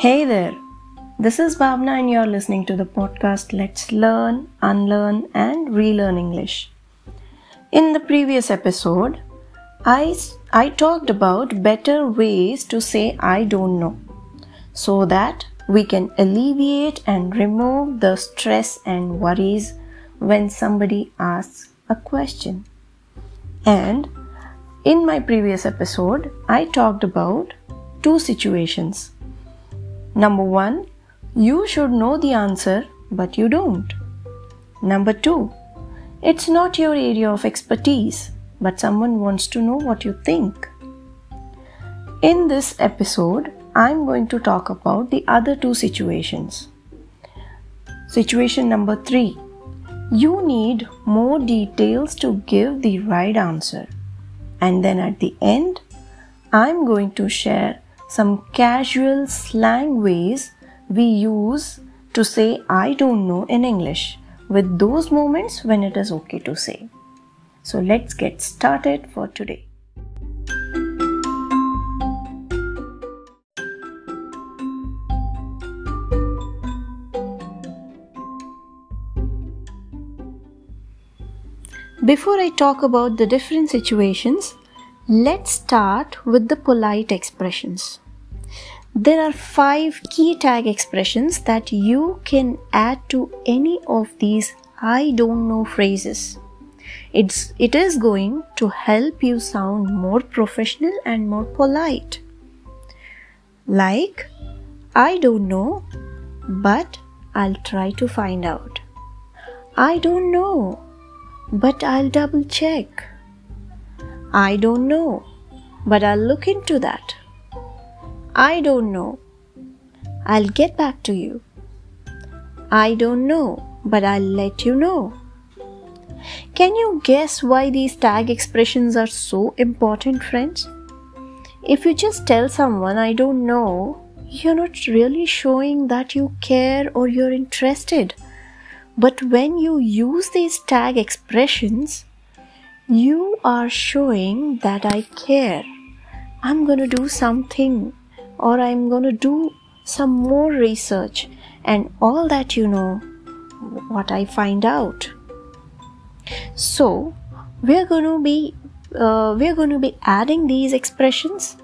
Hey there, this is Bhavana, and you're listening to the podcast Let's Learn, Unlearn, and Relearn English. In the previous episode, I, I talked about better ways to say I don't know so that we can alleviate and remove the stress and worries when somebody asks a question. And in my previous episode, I talked about two situations Number one, you should know the answer, but you don't. Number two, it's not your area of expertise, but someone wants to know what you think. In this episode, I'm going to talk about the other two situations. Situation number three you need more details to give the right answer. And then at the end, I'm going to share some casual slang ways we use to say I don't know in English with those moments when it is okay to say. So let's get started for today. Before I talk about the different situations, Let's start with the polite expressions. There are five key tag expressions that you can add to any of these I don't know phrases. It's, it is going to help you sound more professional and more polite. Like, I don't know, but I'll try to find out. I don't know, but I'll double check. I don't know, but I'll look into that. I don't know. I'll get back to you. I don't know, but I'll let you know. Can you guess why these tag expressions are so important, friends? If you just tell someone, I don't know, you're not really showing that you care or you're interested. But when you use these tag expressions, you are showing that I care. I'm going to do something or I'm going to do some more research and all that you know what I find out. So, we're going to be uh, we're going to be adding these expressions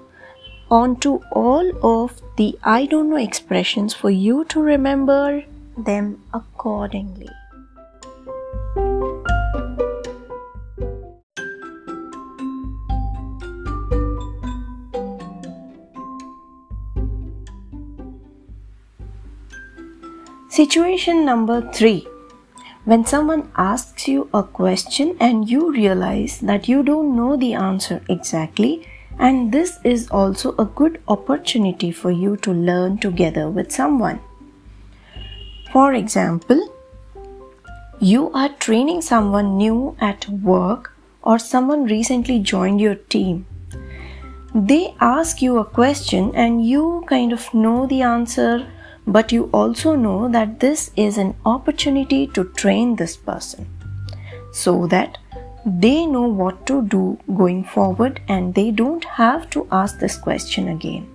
onto all of the I don't know expressions for you to remember them accordingly. Situation number three. When someone asks you a question and you realize that you don't know the answer exactly, and this is also a good opportunity for you to learn together with someone. For example, you are training someone new at work or someone recently joined your team. They ask you a question and you kind of know the answer but you also know that this is an opportunity to train this person so that they know what to do going forward and they don't have to ask this question again.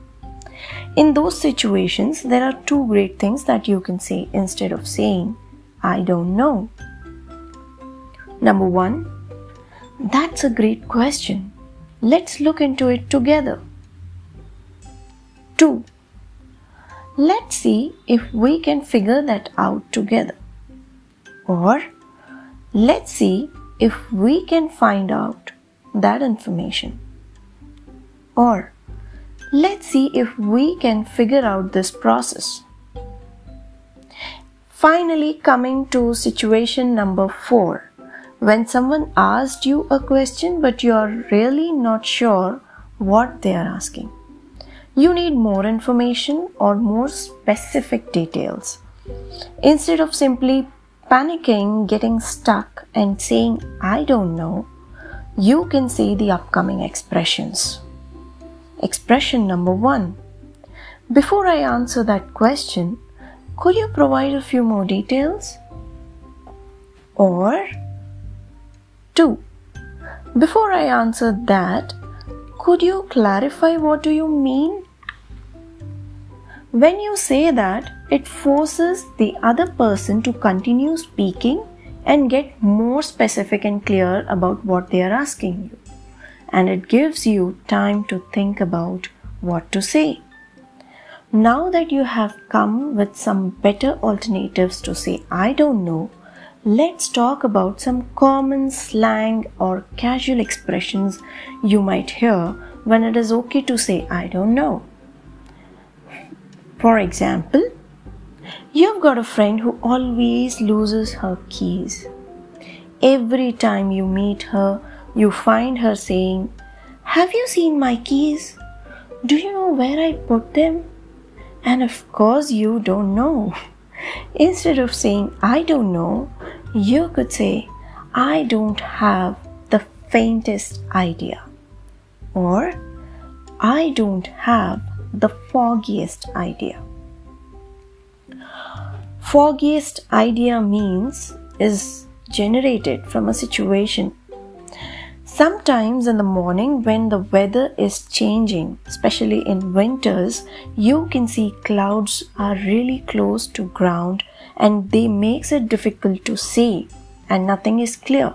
In those situations, there are two great things that you can say instead of saying, I don't know. Number one, that's a great question. Let's look into it together. Two, Let's see if we can figure that out together. Or let's see if we can find out that information. Or let's see if we can figure out this process. Finally, coming to situation number four. When someone asked you a question but you are really not sure what they are asking you need more information or more specific details. Instead of simply panicking, getting stuck, and saying, I don't know, you can see the upcoming expressions. Expression number one Before I answer that question, could you provide a few more details? Or two Before I answer that, could you clarify what do you mean? When you say that, it forces the other person to continue speaking and get more specific and clear about what they are asking you. And it gives you time to think about what to say. Now that you have come with some better alternatives to say, I don't know, let's talk about some common slang or casual expressions you might hear when it is okay to say, I don't know. For example, you've got a friend who always loses her keys. Every time you meet her, you find her saying, Have you seen my keys? Do you know where I put them? And of course, you don't know. Instead of saying, I don't know, you could say, I don't have the faintest idea. Or, I don't have the foggiest idea. Foggiest idea means is generated from a situation Sometimes in the morning, when the weather is changing, especially in winters, you can see clouds are really close to ground and they makes it difficult to see and nothing is clear.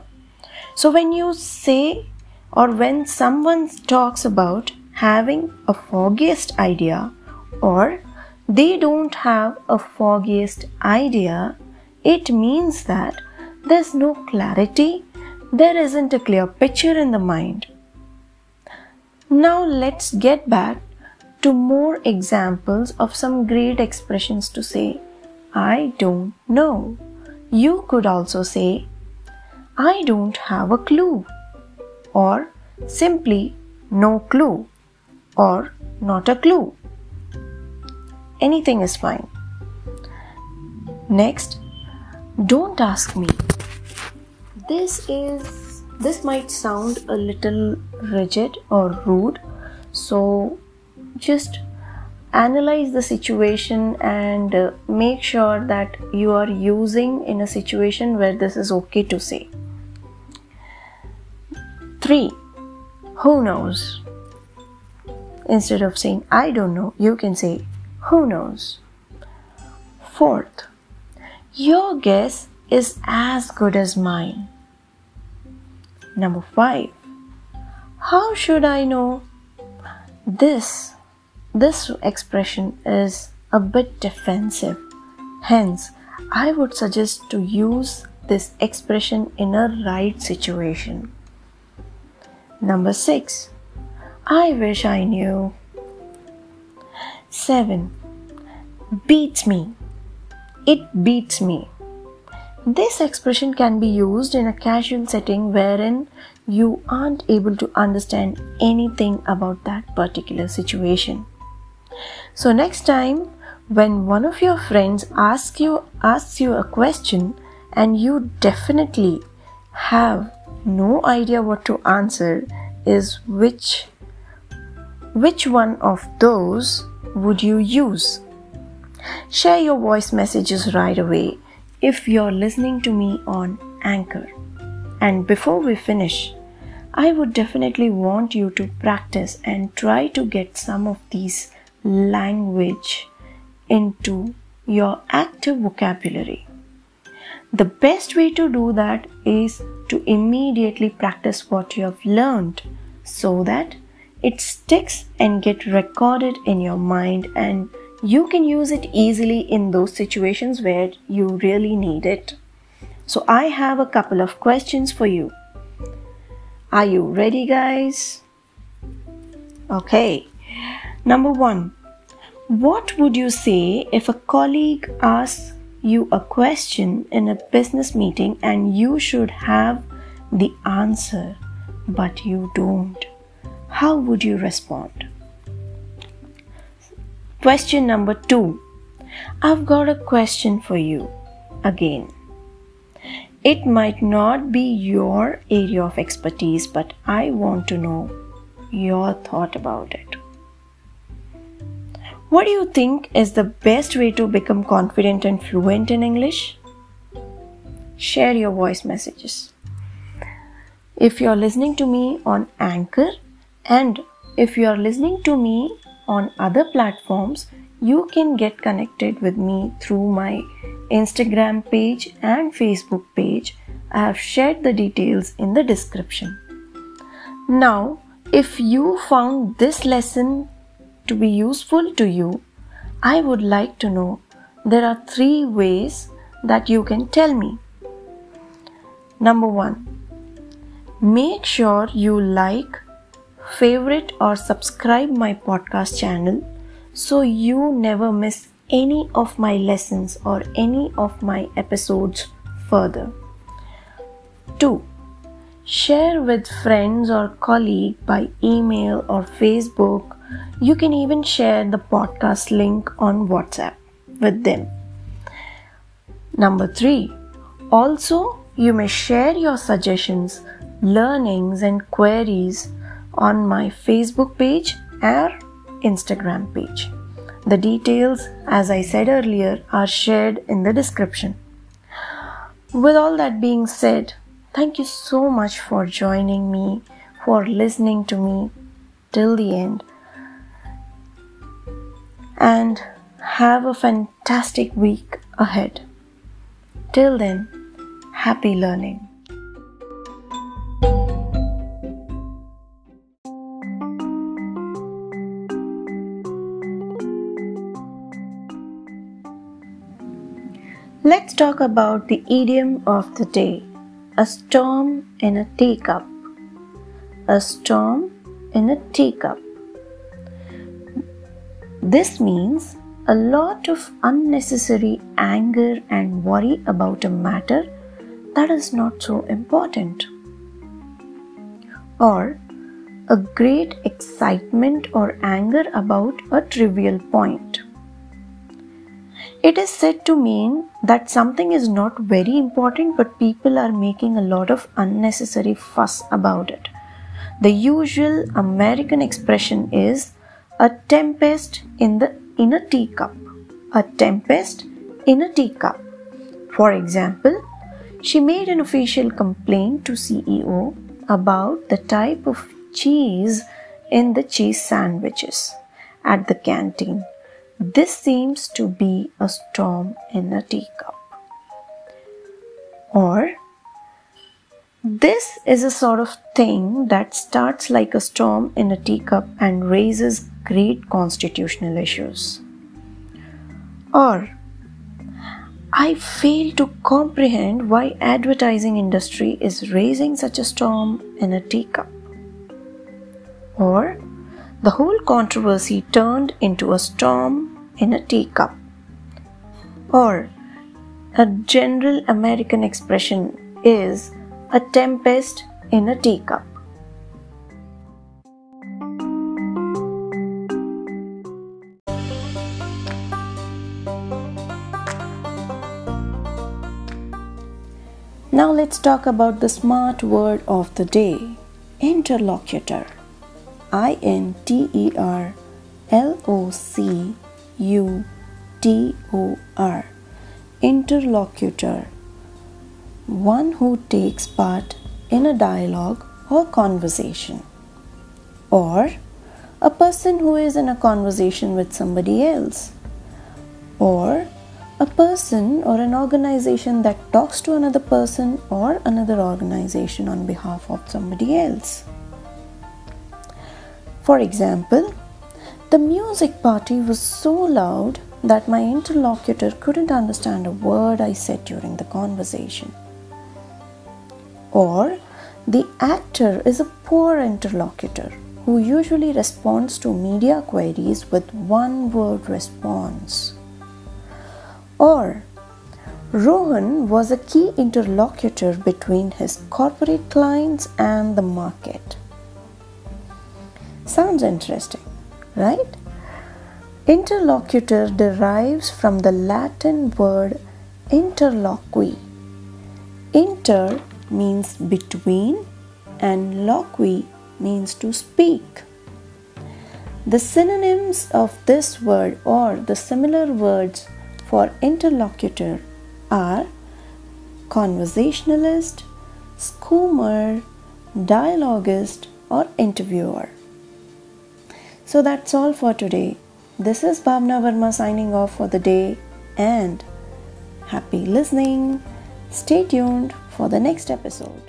So when you say or when someone talks about having a foggiest idea or they don't have a foggiest idea, it means that there's no clarity there isn't a clear picture in the mind. Now let's get back to more examples of some great expressions to say, I don't know. You could also say, I don't have a clue, or simply no clue, or not a clue. Anything is fine. Next, don't ask me this is this might sound a little rigid or rude so just analyze the situation and uh, make sure that you are using in a situation where this is okay to say 3 who knows instead of saying i don't know you can say who knows fourth your guess is as good as mine Number 5. How should I know? This this expression is a bit defensive. Hence, I would suggest to use this expression in a right situation. Number 6. I wish I knew. 7. Beats me. It beats me. This expression can be used in a casual setting wherein you aren't able to understand anything about that particular situation. So next time when one of your friends asks you asks you a question and you definitely have no idea what to answer is which which one of those would you use? Share your voice messages right away if you're listening to me on Anchor. And before we finish, I would definitely want you to practice and try to get some of these language into your active vocabulary. The best way to do that is to immediately practice what you have learned so that it sticks and get recorded in your mind and you can use it easily in those situations where you really need it. So, I have a couple of questions for you. Are you ready, guys? Okay. Number one, what would you say if a colleague asks you a question in a business meeting and you should have the answer, but you don't? How would you respond? Question number two I've got a question for you again. It might not be your area of expertise, but I want to know your thought about it. What do you think is the best way to become confident and fluent in English? Share your voice messages. If you're listening to me on Anchor and if you are listening to me on other platforms, you can get connected with me through my Instagram page and Facebook page. I have shared the details in the description. Now, if you found this lesson to be useful to you, I would like to know there are three ways that you can tell me. Number one, make sure you like, favorite, or subscribe my podcast channel so you never miss any of my lessons or any of my episodes further. 2. Share with friends or colleague by email or Facebook. You can even share the podcast link on WhatsApp with them. Number 3. Also, you may share your suggestions, learnings and queries on my Facebook page or Instagram page. The details, as I said earlier, are shared in the description. With all that being said, thank you so much for joining me, for listening to me till the end, and have a fantastic week ahead. Till then, happy learning. Let's talk about the idiom of the day a storm in a teacup. A storm in a teacup. This means a lot of unnecessary anger and worry about a matter that is not so important. Or a great excitement or anger about a trivial point. It is said to mean that something is not very important, but people are making a lot of unnecessary fuss about it. The usual American expression is a tempest in the in a teacup. A tempest in a teacup. For example, she made an official complaint to CEO about the type of cheese in the cheese sandwiches at the canteen this seems to be a storm in a teacup. Or, this is a sort of thing that starts like a storm in a teacup and raises great constitutional issues. Or, I fail to comprehend why advertising industry is raising such a storm in a teacup. Or, the whole controversy turned into a storm in a teacup. Or, a general American expression is a tempest in a teacup. Now let's talk about the smart word of the day interlocutor. I N T E R L O C U T O R. Interlocutor. One who takes part in a dialogue or conversation. Or a person who is in a conversation with somebody else. Or a person or an organization that talks to another person or another organization on behalf of somebody else. For example, the music party was so loud that my interlocutor couldn't understand a word I said during the conversation. Or, the actor is a poor interlocutor who usually responds to media queries with one word response. Or, Rohan was a key interlocutor between his corporate clients and the market. Sounds interesting, right? Interlocutor derives from the Latin word interloqui. Inter means between and loqui means to speak. The synonyms of this word or the similar words for interlocutor are conversationalist, schemer, dialogist, or interviewer. So that's all for today. This is Bhavana Varma signing off for the day and happy listening. Stay tuned for the next episode.